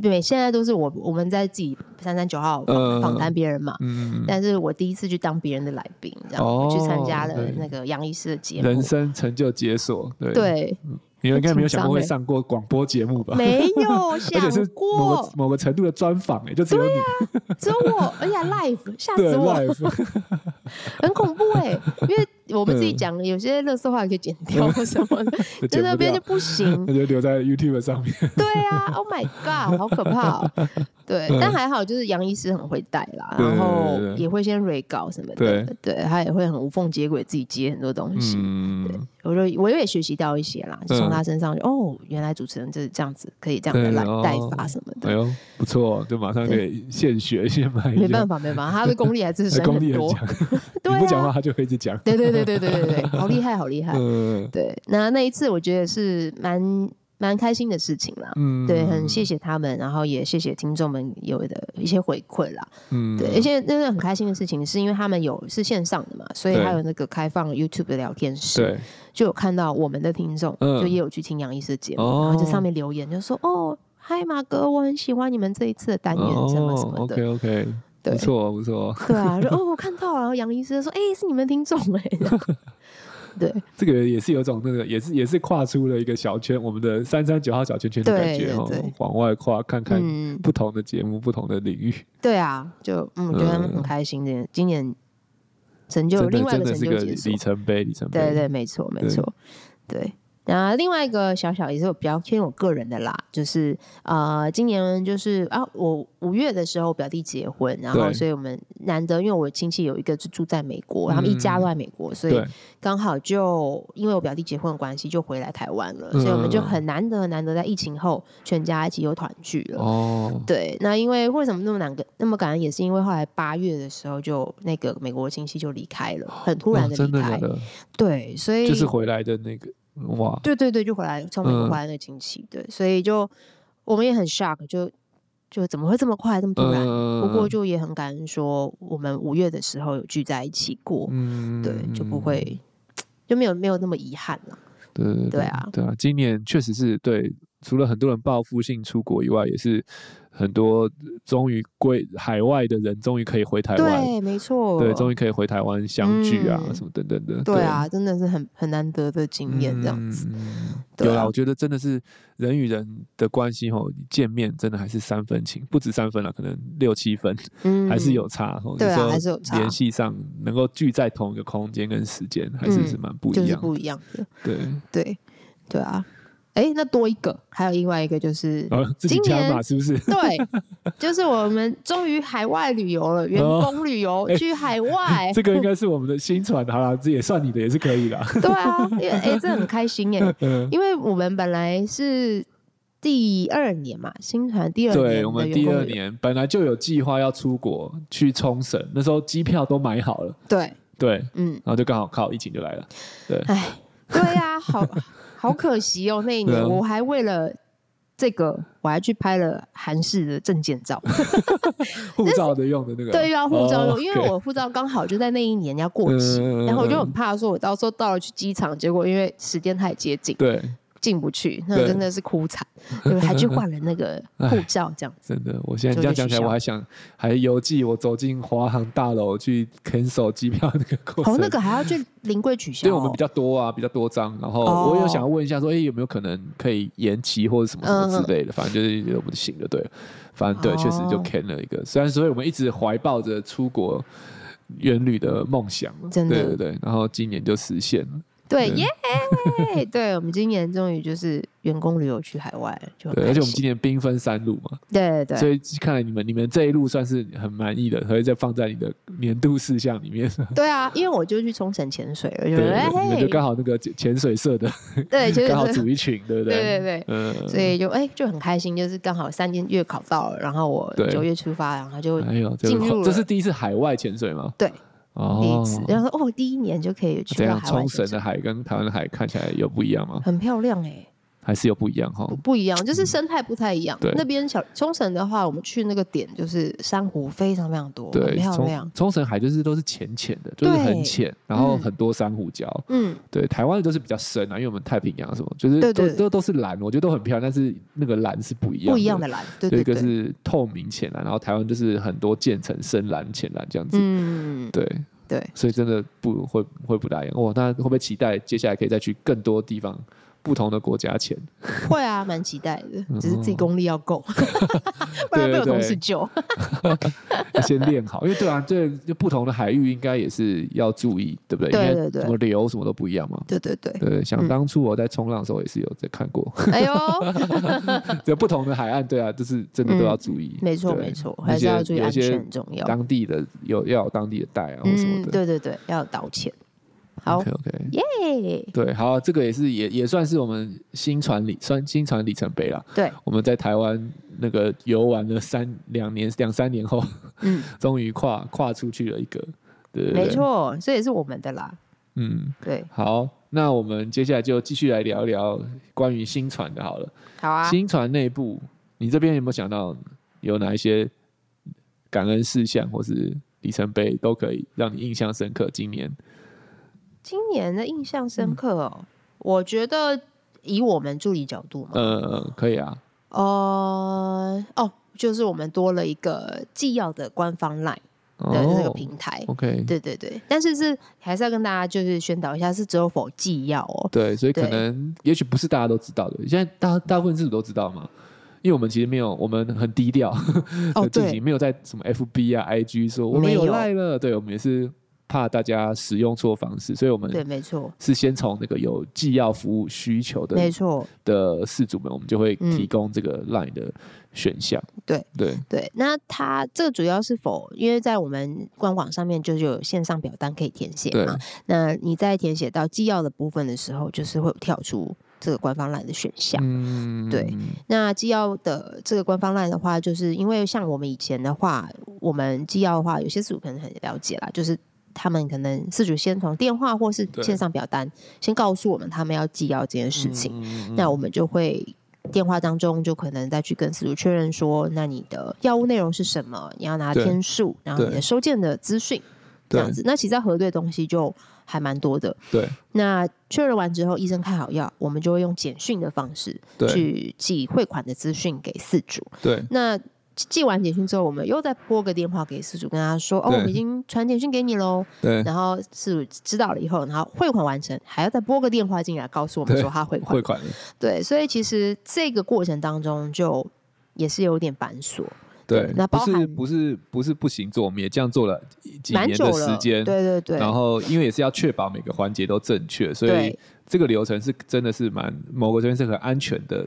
对，现在都是我我们在自己三三九号访访谈别人嘛，嗯，但是我第一次去当别人的来宾，然后去参加了那个杨医师的节目，人生成就解锁，对。对。你们应该没有想过会上过广播节目吧？没有 想过，而且是某个某个程度的专访，哎，就只有你，只有我，而且 live，吓死我，很恐怖哎，因为我们自己讲的有些垃圾话可以剪掉什么的，在那边就不行，那就留在 YouTube 上面。对啊，Oh my God，好可怕。对，但还好，就是杨医师很会带啦，然后也会先 re 稿什么的，对，他也会很无缝接轨，自己接很多东西。对，我就我也学习到一些啦，就从他身上就哦，原来主持人就是这样子，可以这样子来带发什么的。哎呦，不错，就马上可以现学现卖。没办法，没办法，他的功力还是深 很多。你不讲话，他就会一直讲。对对对对对对对，好厉害，好厉害。嗯，对，那那一次我觉得是蛮。蛮开心的事情啦，嗯，对，很谢谢他们，然后也谢谢听众们有的一些回馈啦，嗯，对，而且真的很开心的事情是因为他们有是线上的嘛，所以还有那个开放 YouTube 的聊天室，对，就有看到我们的听众，就也有去听杨医师的节目，然后在上面留言就说，哦，嗨马哥，我很喜欢你们这一次的单元什么什么的，OK OK，不错不错，对啊，就哦我看到了，然后杨医师说，哎，是你们听众哎。对，这个也是有种那个，也是也是跨出了一个小圈，我们的三三九号小圈圈的感觉哦，往外跨，看看不同的节目，不同的领域。对啊，就嗯，觉得很开心的，今年成就另外一个成就里程碑，里程碑。对对，没错没错，对。然后另外一个小小也是我比较偏我个人的啦，就是呃，今年就是啊，我五月的时候表弟结婚，然后所以我们难得，因为我亲戚有一个是住在美国，他们一家都在美国，所以刚好就因为我表弟结婚的关系，就回来台湾了，所以我们就很难得难得在疫情后全家一起又团聚了。哦，对，那因为为什么那么难个那么感恩，也是因为后来八月的时候就那个美国亲戚就离开了，很突然的离开，对，所以就是回来的那个。哇，对对对，就回来从美国回来那个亲戚，嗯、对，所以就我们也很 shock，就就怎么会这么快这么突然？嗯、不过就也很感恩，说我们五月的时候有聚在一起过，嗯，对，就不会就没有没有那么遗憾了。对对对，对啊，对啊，今年确实是对，除了很多人报复性出国以外，也是。很多终于归海外的人，终于可以回台湾。对，没错。对，终于可以回台湾相聚啊，什么等等的。对啊，真的是很很难得的经验，这样子。对啊，我觉得真的是人与人的关系吼，见面真的还是三分情，不止三分了，可能六七分，还是有差。对啊，还是有差。联系上能够聚在同一个空间跟时间，还是是蛮不一样，就是不一样的。对对对啊。哎，那多一个，还有另外一个就是，今年是不是？对，就是我们终于海外旅游了，员工旅游去海外。这个应该是我们的新传，好了，这也算你的，也是可以的。对啊，因为哎，这很开心哎，因为我们本来是第二年嘛，新传第二年，对，我们第二年本来就有计划要出国去冲绳，那时候机票都买好了。对。对，嗯，然后就刚好靠疫情就来了，对，哎，对呀、啊，好好可惜哦，那一年、啊、我还为了这个，我还去拍了韩式的证件照 护照的用的那个，对，要护照用，哦、因为我护照刚好就在那一年要过期，嗯、然后我就很怕说，我到时候到了去机场，结果因为时间太接近，对。进不去，那真的是哭惨，对，还去换了那个 护照，这样子。真的，我现在这样讲起来，我还想还邮寄我走进华航大楼去 cancel 机票那个过程。哦，那个还要去临柜取消。对，我们比较多啊，比较多张。然后我有想要问一下，说，哎，有没有可能可以延期或者什么什么之类的？反正就是有不行的，对。反正对，确实就 can 了一个。虽然，所以我们一直怀抱着出国远旅的梦想，真的，对对对。然后今年就实现了。对耶！对，我们今年终于就是员工旅游去海外，就对，而且我们今年兵分三路嘛，对对对，所以看来你们你们这一路算是很满意的，可以再放在你的年度事项里面。对啊，因为我就去冲绳潜水了，就对，你们就刚好那个潜水社的，对，刚好组一群，对不对？对对对，嗯，所以就哎就很开心，就是刚好三天月考到了，然后我九月出发，然后就哎呦进入，这是第一次海外潜水吗？对。哦，然后哦，第一年就可以去到海外。冲绳的海跟台湾的海看起来有不一样吗？很漂亮哎、欸，还是有不一样哈？不一样，就是生态不太一样。对，那边小冲绳的话，我们去那个点就是珊瑚非常非常多，对，很漂亮。冲绳海就是都是浅浅的，就是很浅，然后很多珊瑚礁。嗯，对，台湾的都是比较深啊，因为我们太平洋什么，就是都都都是蓝，我觉得都很漂亮，但是那个蓝是不一样，不一样的蓝。对对，一个是透明浅蓝，然后台湾就是很多渐层深蓝、浅蓝这样子。嗯，对。对，所以真的不会会不大一样哦。那会不会期待接下来可以再去更多地方？不同的国家钱会啊，蛮期待的，只是自己功力要够，不然被我同事救。要先 练好，因为对啊，这就不同的海域应该也是要注意，对不对？对对对，什么流什么都不一样嘛。对对对，对，想当初我在冲浪的时候也是有在看过。哎呦，就不同的海岸，对啊，就是真的都要注意。没错没错，还是要注意安全很重要。当地的有要有当地的带啊，或什么的。对对对，要有导潜。好，OK OK，耶!对，好，这个也是也也算是我们新船里算新船里程碑了。对，我们在台湾那个游玩了三两年两三年后，嗯，终于跨跨出去了一个，对，没错，这也是我们的啦。嗯，对，好，那我们接下来就继续来聊一聊关于新船的，好了。好啊，新船内部，你这边有没有想到有哪一些感恩事项或是里程碑都可以让你印象深刻？今年。今年的印象深刻哦，嗯、我觉得以我们助理角度嘛，呃，可以啊，呃，哦，就是我们多了一个纪要的官方 LINE 的这个平台、哦、，OK，对对对，但是是还是要跟大家就是宣导一下，是只有否纪要哦，对，所以可能也许不是大家都知道的，现在大大部分是不是都知道嘛？因为我们其实没有，我们很低调，哦，对，没有在什么 FB 啊、IG 说我们有。LINE 了，对，我们也是。怕大家使用错方式，所以我们对，没错，是先从那个有纪要服务需求的，没错的事主们，我们就会提供这个 Line 的选项。对对对，那它这个主要是否，因为在我们官网上面就有线上表单可以填写嘛？那你在填写到纪要的部分的时候，就是会有跳出这个官方 Line 的选项。嗯，对。那纪要的这个官方 Line 的话，就是因为像我们以前的话，我们纪要的话，有些事主可能很了解啦，就是。他们可能四主先从电话或是线上表单先告诉我们他们要寄药这件事情，那我们就会电话当中就可能再去跟四主确认说，那你的药物内容是什么？你要拿天数，然后你的收件的资讯这样子。那其实要核对东西就还蛮多的。对，那确认完之后，医生开好药，我们就会用简讯的方式去寄汇款的资讯给四主。对，那。寄完简讯之后，我们又再拨个电话给事主，跟他说：“哦，我们已经传简讯给你喽。”对。然后事主知道了以后，然后汇款完成，还要再拨个电话进来告诉我们说他汇款。汇款。对，所以其实这个过程当中就也是有点繁琐。对。那不是不是不是不行做，我们也这样做了几年的时间。对对对。然后因为也是要确保每个环节都正确，所以这个流程是真的是蛮某个这边是很安全的。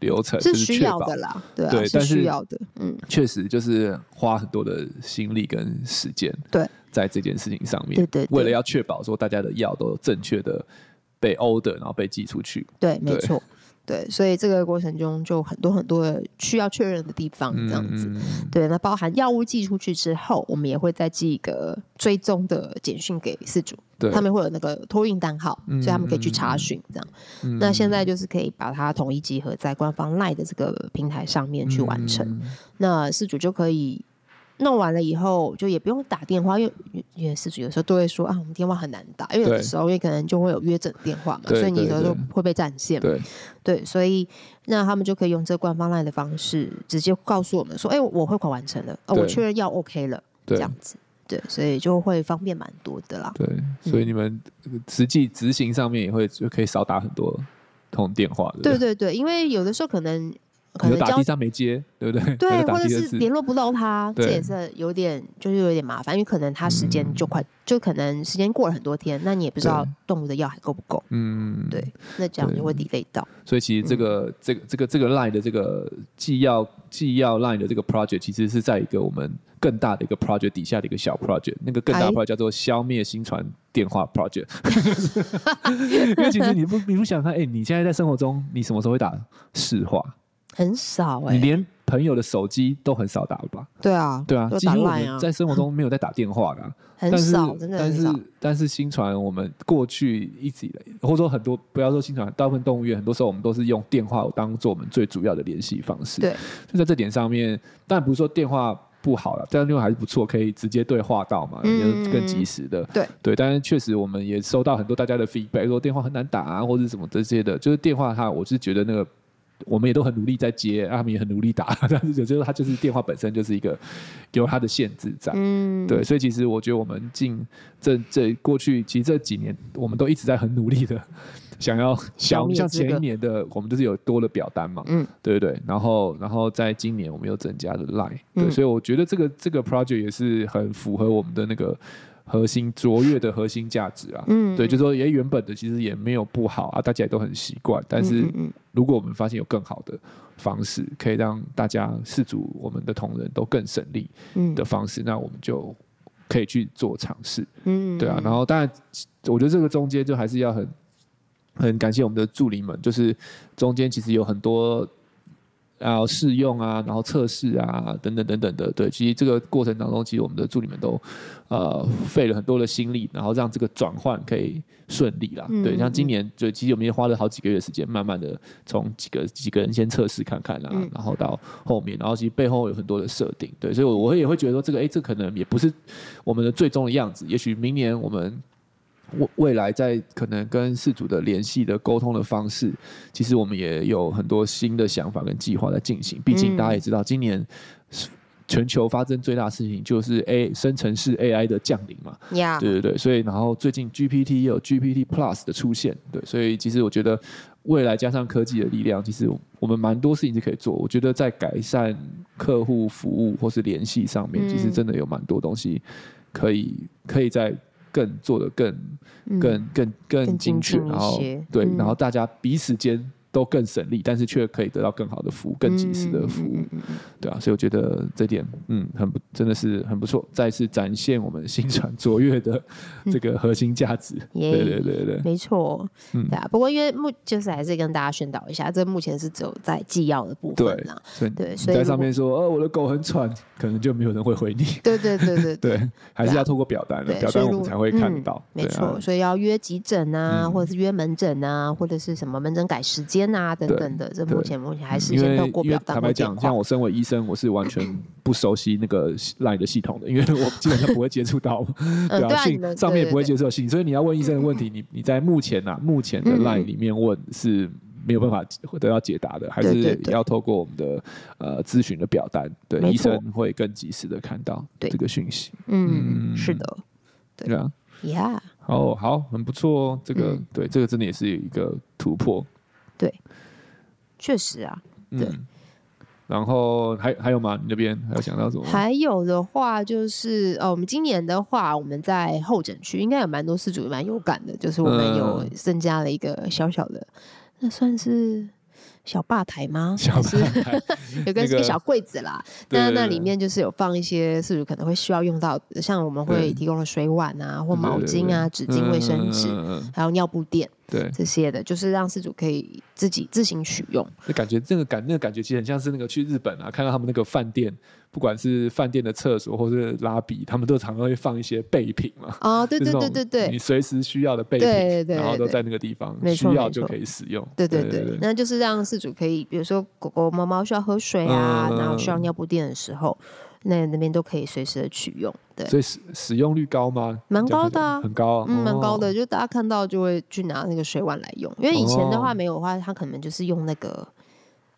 流程是需要的啦，对啊，是需要的，嗯，确实就是花很多的心力跟时间，对，在这件事情上面，对对，为了要确保说大家的药都正确的被 order，然后被寄出去，对，没错，对，所以这个过程中就很多很多的需要确认的地方，这样子。嗯、对，那包含药物寄出去之后，我们也会再寄一个追踪的简讯给事主，对，他们会有那个托运单号，所以他们可以去查询这样。嗯、那现在就是可以把它统一集合在官方 LINE 的这个平台上面去完成，嗯、那事主就可以。弄完了以后，就也不用打电话，因为因为饲主有时候都会说啊，我们电话很难打，因为有的时候因为可能就会有约诊电话嘛，所以你有时候会被占线。对，对，所以那他们就可以用这个官方 LINE 的方式，直接告诉我们说，哎、欸，我汇款完成了，哦，我确认要 OK 了，这样子，对，所以就会方便蛮多的啦。对，所以你们实际执行上面也会就可以少打很多通电话。对，对，对，因为有的时候可能。可能打第三没接，对不对？对，或者是联络不到他，这也是有点，就是有点麻烦，因为可能他时间就快，就可能时间过了很多天，那你也不知道动物的药还够不够。嗯，对，那这样就会 delay 到。所以其实这个这个这个这个 line 的这个既要既要 line 的这个 project，其实是在一个我们更大的一个 project 底下的一个小 project，那个更大的 project 叫做消灭新传电话 project。因为其实你不你不想看，哎，你现在在生活中，你什么时候会打市话？很少哎、欸，你连朋友的手机都很少打了吧？对啊，对啊，几乎我们在生活中没有在打电话的、啊，很少，真的很少。但是但是新传我们过去一直以来，或者说很多不要说新传，大部分动物园很多时候我们都是用电话当做我们最主要的联系方式。对，就在这点上面，但不是说电话不好了，但是电话还是不错，可以直接对话到嘛，嗯、更及时的。对对，但是确实我们也收到很多大家的 feedback，说电话很难打啊，或者什么这些的，就是电话它，我是觉得那个。我们也都很努力在接，他们也很努力打，但是有时候他就是电话本身就是一个有他的限制在，嗯，对，所以其实我觉得我们近这这过去其实这几年，我们都一直在很努力的 想要想像前一年的我们就是有多了表单嘛，嗯，对对对，然后然后在今年我们又增加了 Line，对，所以我觉得这个这个 project 也是很符合我们的那个。核心卓越的核心价值啊，嗯，对，就说也原本的其实也没有不好啊，大家也都很习惯。但是如果我们发现有更好的方式，可以让大家饲主我们的同仁都更省力的方式，嗯、那我们就可以去做尝试。嗯，对啊。然后当然，我觉得这个中间就还是要很很感谢我们的助理们，就是中间其实有很多。然后试用啊，然后测试啊，等等等等的，对，其实这个过程当中，其实我们的助理们都呃费了很多的心力，然后让这个转换可以顺利啦。嗯、对，像今年就其实我们也花了好几个月时间，慢慢的从几个几个人先测试看看啊，嗯、然后到后面，然后其实背后有很多的设定，对，所以我我也会觉得说这个，哎，这可能也不是我们的最终的样子，也许明年我们。未未来在可能跟事主的联系的沟通的方式，其实我们也有很多新的想法跟计划在进行。毕竟大家也知道，今年全球发生最大的事情就是 A 生成式 AI 的降临嘛。Yeah. 对对对，所以然后最近 GPT 也有 GPT Plus 的出现，对，所以其实我觉得未来加上科技的力量，其实我们蛮多事情是可以做。我觉得在改善客户服务或是联系上面，其实真的有蛮多东西可以可以在。更做的更、更、更、更精确，然后对，然后大家彼此间。都更省力，但是却可以得到更好的服务，更及时的服务，对啊，所以我觉得这点，嗯，很不，真的是很不错，再次展现我们新传卓越的这个核心价值。对对对对，没错，嗯，对啊。不过因为目就是还是跟大家宣导一下，这目前是只有在纪要的部分啊，对，所以在上面说，呃，我的狗很喘，可能就没有人会回你。对对对对 对，还是要透过表单的，表单我们才会看到。没错，所以要约急诊啊，或者是约门诊啊，或者是什么门诊改时间。间啊等等的，这目前目前还是先透过表单。坦白讲，像我身为医生，我是完全不熟悉那个 LINE 的系统的，因为我基本上不会接触到，对啊，信上面也不会接触到信，所以你要问医生的问题，你你在目前啊目前的 LINE 里面问是没有办法得到解答的，还是要透过我们的呃咨询的表单，对，医生会更及时的看到这个讯息。嗯，是的，对啊，Yeah，哦，好，很不错哦，这个对，这个真的也是一个突破。对，确实啊，对。嗯、然后还还有吗？你那边还有想到什么？还有的话就是，哦，我们今年的话，我们在候诊区应该有蛮多事主蛮有感的，就是我们有增加了一个小小的，嗯、那算是。小吧台吗？小吧台 有个一个小柜子啦，那那里面就是有放一些事主可能会需要用到，像我们会提供的水碗啊，或毛巾啊、纸巾、卫生纸，还有尿布垫，对这些的，就是让饲主可以自己自行取用。就感觉这个感那个感觉其实很像是那个去日本啊，看到他们那个饭店。不管是饭店的厕所或是拉比，他们都常常会放一些备品嘛。哦，对对对对对，你随时需要的备品，对对对，然后都在那个地方，需要就可以使用。对对对，那就是让饲主可以，比如说狗狗、猫猫需要喝水啊，然后需要尿布垫的时候，那那边都可以随时的取用。对，所以使使用率高吗？蛮高的，很高，嗯，蛮高的。就大家看到就会去拿那个水碗来用，因为以前的话没有的话，他可能就是用那个。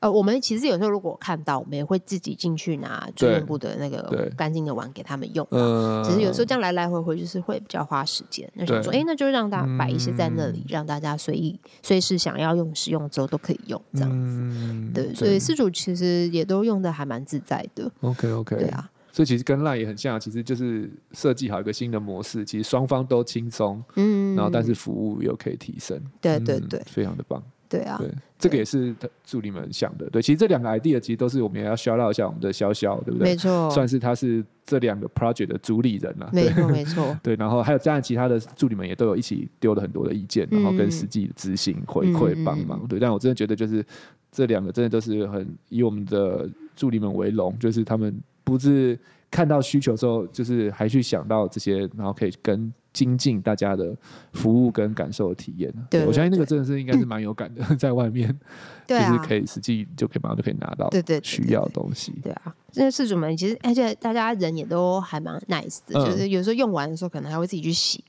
呃，我们其实有时候如果看到，我们也会自己进去拿住院部的那个干净的碗给他们用。嗯，只是有时候这样来来回回就是会比较花时间。那想说，哎，那就让大家摆一些在那里，嗯、让大家随意随时想要用使用之后都可以用这样子。嗯、对，所以四主其实也都用的还蛮自在的。OK OK，对啊，所以其实跟 LINE 也很像，其实就是设计好一个新的模式，其实双方都轻松，嗯，然后但是服务又可以提升。对对对，嗯、非常的棒。对啊，对，这个也是助理们想的。对，其实这两个 idea 其实都是我们也要 shout out 一下我们的潇潇，对不对？没错，算是他是这两个 project 的主理人了。没错，没错。对，然后还有当然其他的助理们也都有一起丢了很多的意见，然后跟实际执行回馈帮忙。对，但我真的觉得就是这两个真的都是很以我们的助理们为荣，就是他们不是看到需求之后，就是还去想到这些，然后可以跟。精进大家的服务跟感受的体验，对，我相信那个真的是应该是蛮有感的，在外面就是可以实际就可以马上就可以拿到对对需要的东西，对啊，这些事主们其实而且大家人也都还蛮 nice 的，就是有时候用完的时候可能还会自己去洗。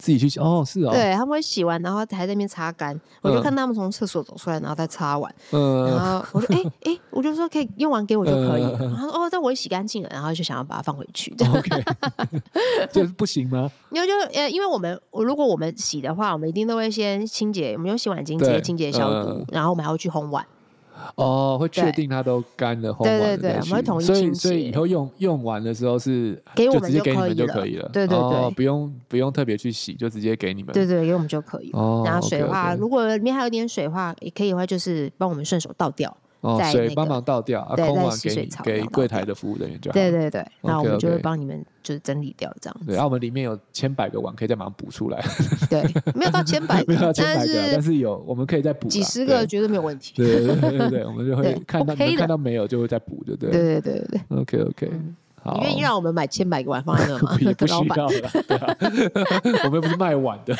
自己去洗哦，是哦，对，他们会洗完，然后还在那边擦干。我就看他们从厕所走出来，然后再擦完。嗯，然后我说，哎哎，我就说可以用完给我就可以。然后说，哦，但我也洗干净了，然后就想要把它放回去。OK，这 不行吗？因为就呃，因为我们如果我们洗的话，我们一定都会先清洁，我们用洗碗巾直接清洁消毒，然后我们还会去烘碗。哦，会确定它都干了，烘完了再去。所以，所以以后用用完的时候是给我们就给你们就可以了。对对对，不用不用特别去洗，就直接给你们。对对，给我们就可以。哦，然后水的话，如果里面还有点水的话，也可以的话，就是帮我们顺手倒掉。哦，水帮忙倒掉，啊，空碗给给柜台的服务人员就好。对对对，那我们就会帮你们就是整理掉这样子。对，然后我们里面有千百个碗，可以再马上补出来。对，没有到千百 个，但是但是有，我们可以再补几十个，绝对没有问题。对对对对，我们就会看到看到没有就会再补，对对？对对对对对。OK OK，好。你愿意让我们买千百个碗放在那吗？也不需要了，对啊，我们又不是卖碗的。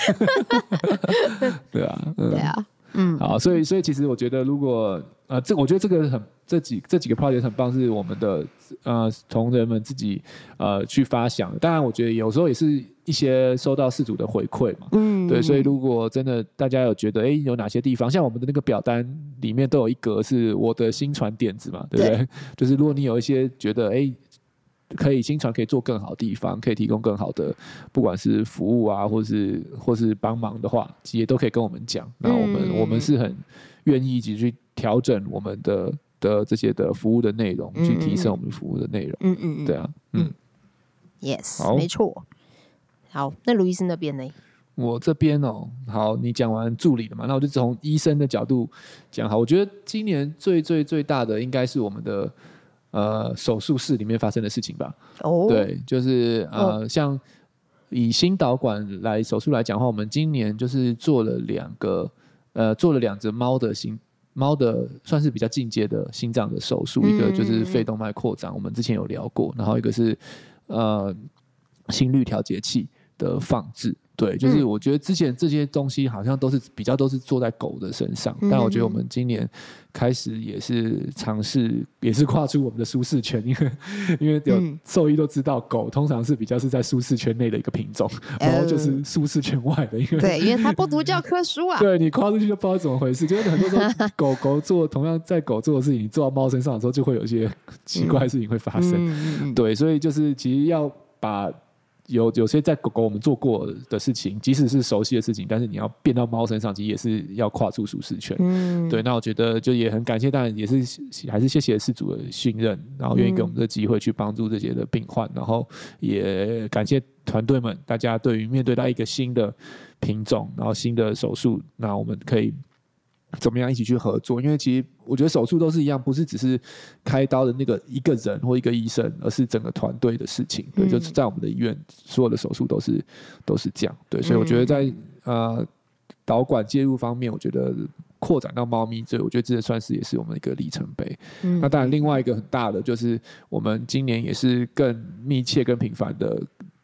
对啊，对啊。嗯，好，所以所以其实我觉得，如果呃，这我觉得这个很这几这几个 project 很棒，是我们的呃，同仁们自己呃去发想。当然，我觉得有时候也是一些收到事主的回馈嘛。嗯，对，所以如果真的大家有觉得，哎，有哪些地方，像我们的那个表单里面都有一格是我的新传点子嘛，对不对？对，就是如果你有一些觉得，哎。可以，心传可以做更好的地方，可以提供更好的，不管是服务啊，或是或是帮忙的话，也都可以跟我们讲。那我们、嗯、我们是很愿意一起去调整我们的的这些的服务的内容，嗯、去提升我们服务的内容。嗯嗯，对啊，嗯，Yes，没错。好，那卢医生那边呢？我这边哦，好，你讲完助理了嘛，那我就从医生的角度讲。好，我觉得今年最最最大的应该是我们的。呃，手术室里面发生的事情吧。哦，oh. 对，就是呃，oh. 像以心导管来手术来讲的话，我们今年就是做了两个，呃，做了两只猫的心猫的算是比较进阶的心脏的手术，mm hmm. 一个就是肺动脉扩张，我们之前有聊过，然后一个是呃心率调节器的放置。对，就是我觉得之前这些东西好像都是比较都是做在狗的身上，嗯、但我觉得我们今年开始也是尝试，也是跨出我们的舒适圈，因为因为有兽医都知道，狗通常是比较是在舒适圈内的一个品种，然后就是舒适圈外的，因为对，因为它不读教 科书啊，对你跨出去就不知道怎么回事，就是很多时候 狗狗做同样在狗做的事情，你做到猫身上的时候，就会有一些奇怪的事情会发生，嗯、对，所以就是其实要把。有有些在狗狗我们做过的事情，即使是熟悉的事情，但是你要变到猫身上，其实也是要跨出舒适圈。嗯，对。那我觉得就也很感谢，当然也是还是谢谢事主的信任，然后愿意给我们这个机会去帮助这些的病患，嗯、然后也感谢团队们，大家对于面对到一个新的品种，然后新的手术，那我们可以怎么样一起去合作？因为其实我觉得手术都是一样，不是只是开刀的那个一个人或一个医生，而是整个团队的事情。对，就是在我们的医院，所有的手术都是都是这样。对，所以我觉得在呃导管介入方面，我觉得扩展到猫咪这，我觉得这算是也是我们一个里程碑。那当然，另外一个很大的就是我们今年也是更密切、更频繁的。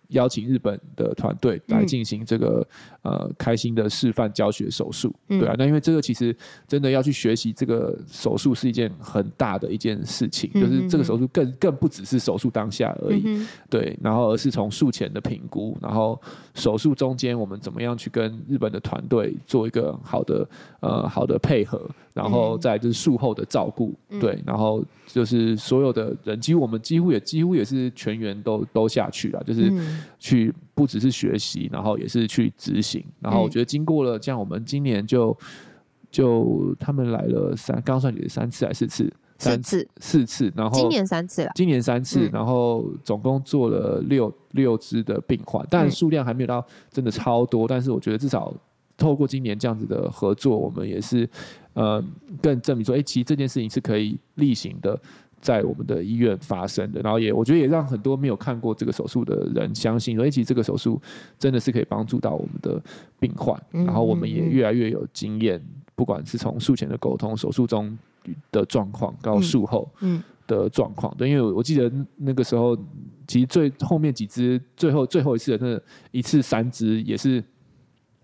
邀请日本的团队来进行这个、嗯、呃开心的示范教学手术，嗯、对啊，那因为这个其实真的要去学习这个手术是一件很大的一件事情，嗯、就是这个手术更更不只是手术当下而已，嗯、对，然后而是从术前的评估，然后手术中间我们怎么样去跟日本的团队做一个好的呃好的配合，然后再就是术后的照顾，嗯、对，然后就是所有的人，几乎我们几乎也几乎也是全员都都下去了，就是。去不只是学习，然后也是去执行。然后我觉得经过了这样，我们今年就就他们来了三，刚刚算你三次还是四次？三次，四次。然后今年三次了，今年三次，然后总共做了六六只的病患，但数量还没有到真的超多。但是我觉得至少透过今年这样子的合作，我们也是呃更证明说，哎，其实这件事情是可以例行的。在我们的医院发生的，然后也我觉得也让很多没有看过这个手术的人相信，说哎其实这个手术真的是可以帮助到我们的病患，然后我们也越来越有经验，不管是从术前的沟通、手术中的状况到术后的状况，对，因为我记得那个时候，其实最后面几只最后最后一次的那一次三只也是。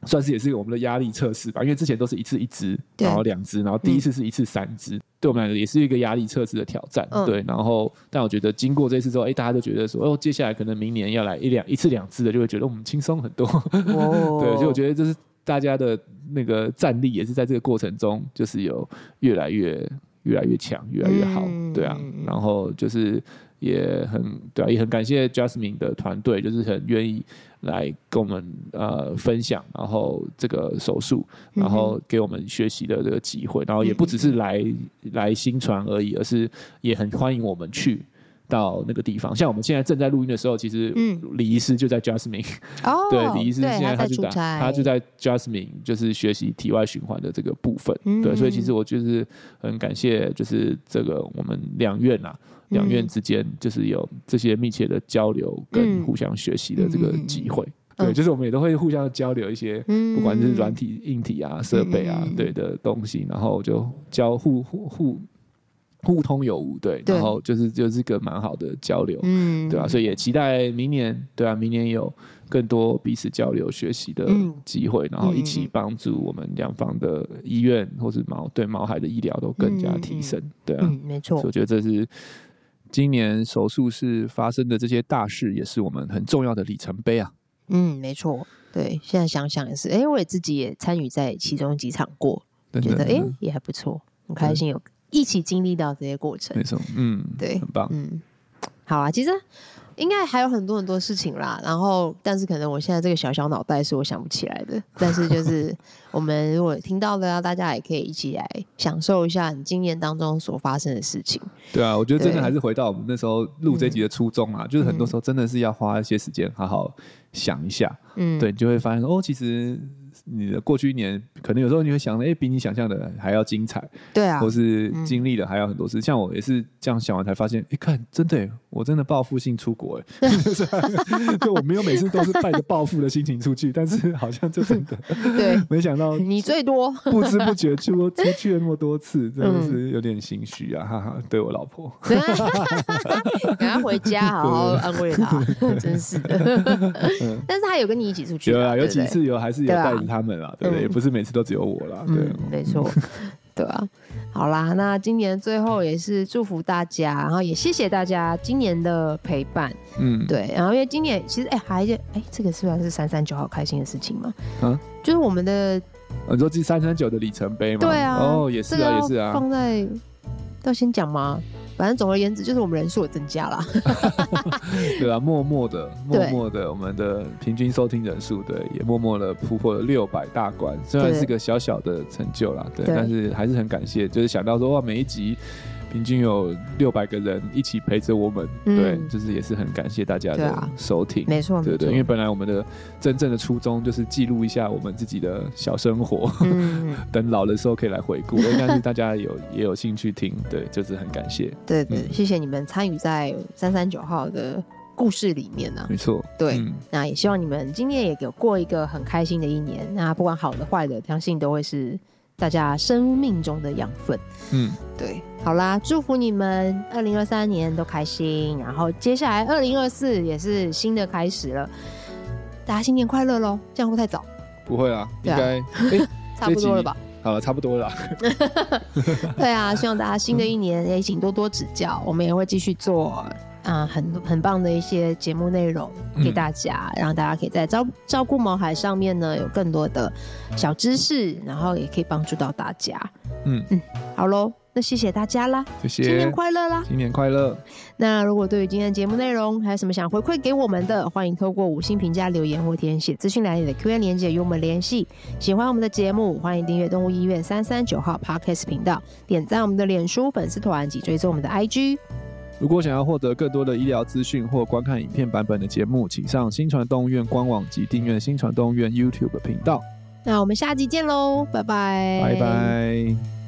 算是也是我们的压力测试吧，因为之前都是一次一支，然后两支，然后第一次是一次三支，嗯、对我们来说也是一个压力测试的挑战。嗯、对，然后但我觉得经过这次之后，哎，大家都觉得说，哦，接下来可能明年要来一两一次两次的，就会觉得我们轻松很多。哦、对，所以我觉得这是大家的那个战力，也是在这个过程中，就是有越来越越来越强，越来越好。嗯、对啊，然后就是。也很对啊，也很感谢 Jasmine 的团队，就是很愿意来跟我们呃分享，然后这个手术，然后给我们学习的这个机会，然后也不只是来来新传而已，而是也很欢迎我们去到那个地方。像我们现在正在录音的时候，其实李医师就在 Jasmine，哦，对，李医师现在他就在他就在 Jasmine，就是学习体外循环的这个部分，对，所以其实我就是很感谢，就是这个我们两院啊。两院之间就是有这些密切的交流跟互相学习的这个机会，嗯、对，就是我们也都会互相交流一些，不管是软体、硬体啊、设备啊，对的东西，然后就交互互互互通有无，对，然后就是就是个蛮好的交流，嗯，对吧、啊？所以也期待明年，对啊，明年有更多彼此交流学习的机会，然后一起帮助我们两方的医院或是毛对毛孩的医疗都更加提升，对啊，没错，我觉得这是。今年手术室发生的这些大事，也是我们很重要的里程碑啊。嗯，没错，对，现在想想也是，哎、欸，我也自己也参与在其中几场过，对觉得哎、欸、也还不错，很开心有一起经历到这些过程。没错，嗯，对，很棒，嗯，好啊，其实。应该还有很多很多事情啦，然后但是可能我现在这个小小脑袋是我想不起来的，但是就是我们如果听到的啊，大家也可以一起来享受一下你经验当中所发生的事情。对啊，我觉得真的还是回到我们那时候录这集的初衷啊，嗯、就是很多时候真的是要花一些时间好好想一下，嗯，对，你就会发现哦，其实。你的过去一年，可能有时候你会想，哎、欸，比你想象的还要精彩，对啊，或是经历的还要很多事。嗯、像我也是这样想完才发现，哎、欸，看，真的，我真的报复性出国，哎，就我没有每次都是带着报复的心情出去，但是好像就真的，对，没想到你最多不知不觉出出去了那么多次，真的是有点心虚啊，哈哈，对我老婆，赶快回家好好安慰她，真是的。但是他有跟你一起出去，有啊，有几次有还是有带着。他们啦，对不对？也不是每次都只有我啦，对，没错，对啊。好啦，那今年最后也是祝福大家，然后也谢谢大家今年的陪伴，嗯，对。然后因为今年其实哎，还有哎，这个虽然是三三九好开心的事情嘛？啊，就是我们的，你说这三三九的里程碑吗？对啊，哦，也是啊，也是啊，放在要先讲吗？反正总而言之，就是我们人数有增加了，对啊，默默的，默默的，我们的平均收听人数，对，也默默的突破了六百大关，虽然是个小小的成就啦，对，对。但是还是很感谢，就是想到说哇，每一集平均有六百个人一起陪着我们，嗯、对，就是也是很感谢大家的收听，没错，对对，因为本来我们的真正的初衷就是记录一下我们自己的小生活，嗯、等老的时候可以来回顾，应该是大家有也有兴趣听，对，就是很感谢，对对，嗯、谢谢你们参与在三三九号的故事里面呢、啊，没错，对，嗯、那也希望你们今年也有过一个很开心的一年，那不管好的坏的，相信都会是。大家生命中的养分，嗯，对，好啦，祝福你们二零二三年都开心，然后接下来二零二四也是新的开始了，大家新年快乐喽！这样会太早？不会啦，应该、啊欸、差不多了吧？好了，差不多了。对啊，希望大家新的一年也请多多指教，我们也会继续做。啊、嗯，很很棒的一些节目内容给大家，嗯、让大家可以在照照顾毛孩上面呢有更多的小知识，然后也可以帮助到大家。嗯嗯，好喽，那谢谢大家啦，谢谢，新年快乐啦，新年快乐。那如果对于今天的节目内容还有什么想回馈给我们的，欢迎透过五星评价留言或填写资讯栏里的 Q&A 连接与我们联系。喜欢我们的节目，欢迎订阅动物医院三三九号 Podcast 频道，点赞我们的脸书粉丝团及追踪我们的 IG。如果想要获得更多的医疗资讯或观看影片版本的节目，请上新传动物院官网及订阅新传动物院 YouTube 频道。那我们下集见喽，拜拜，拜拜。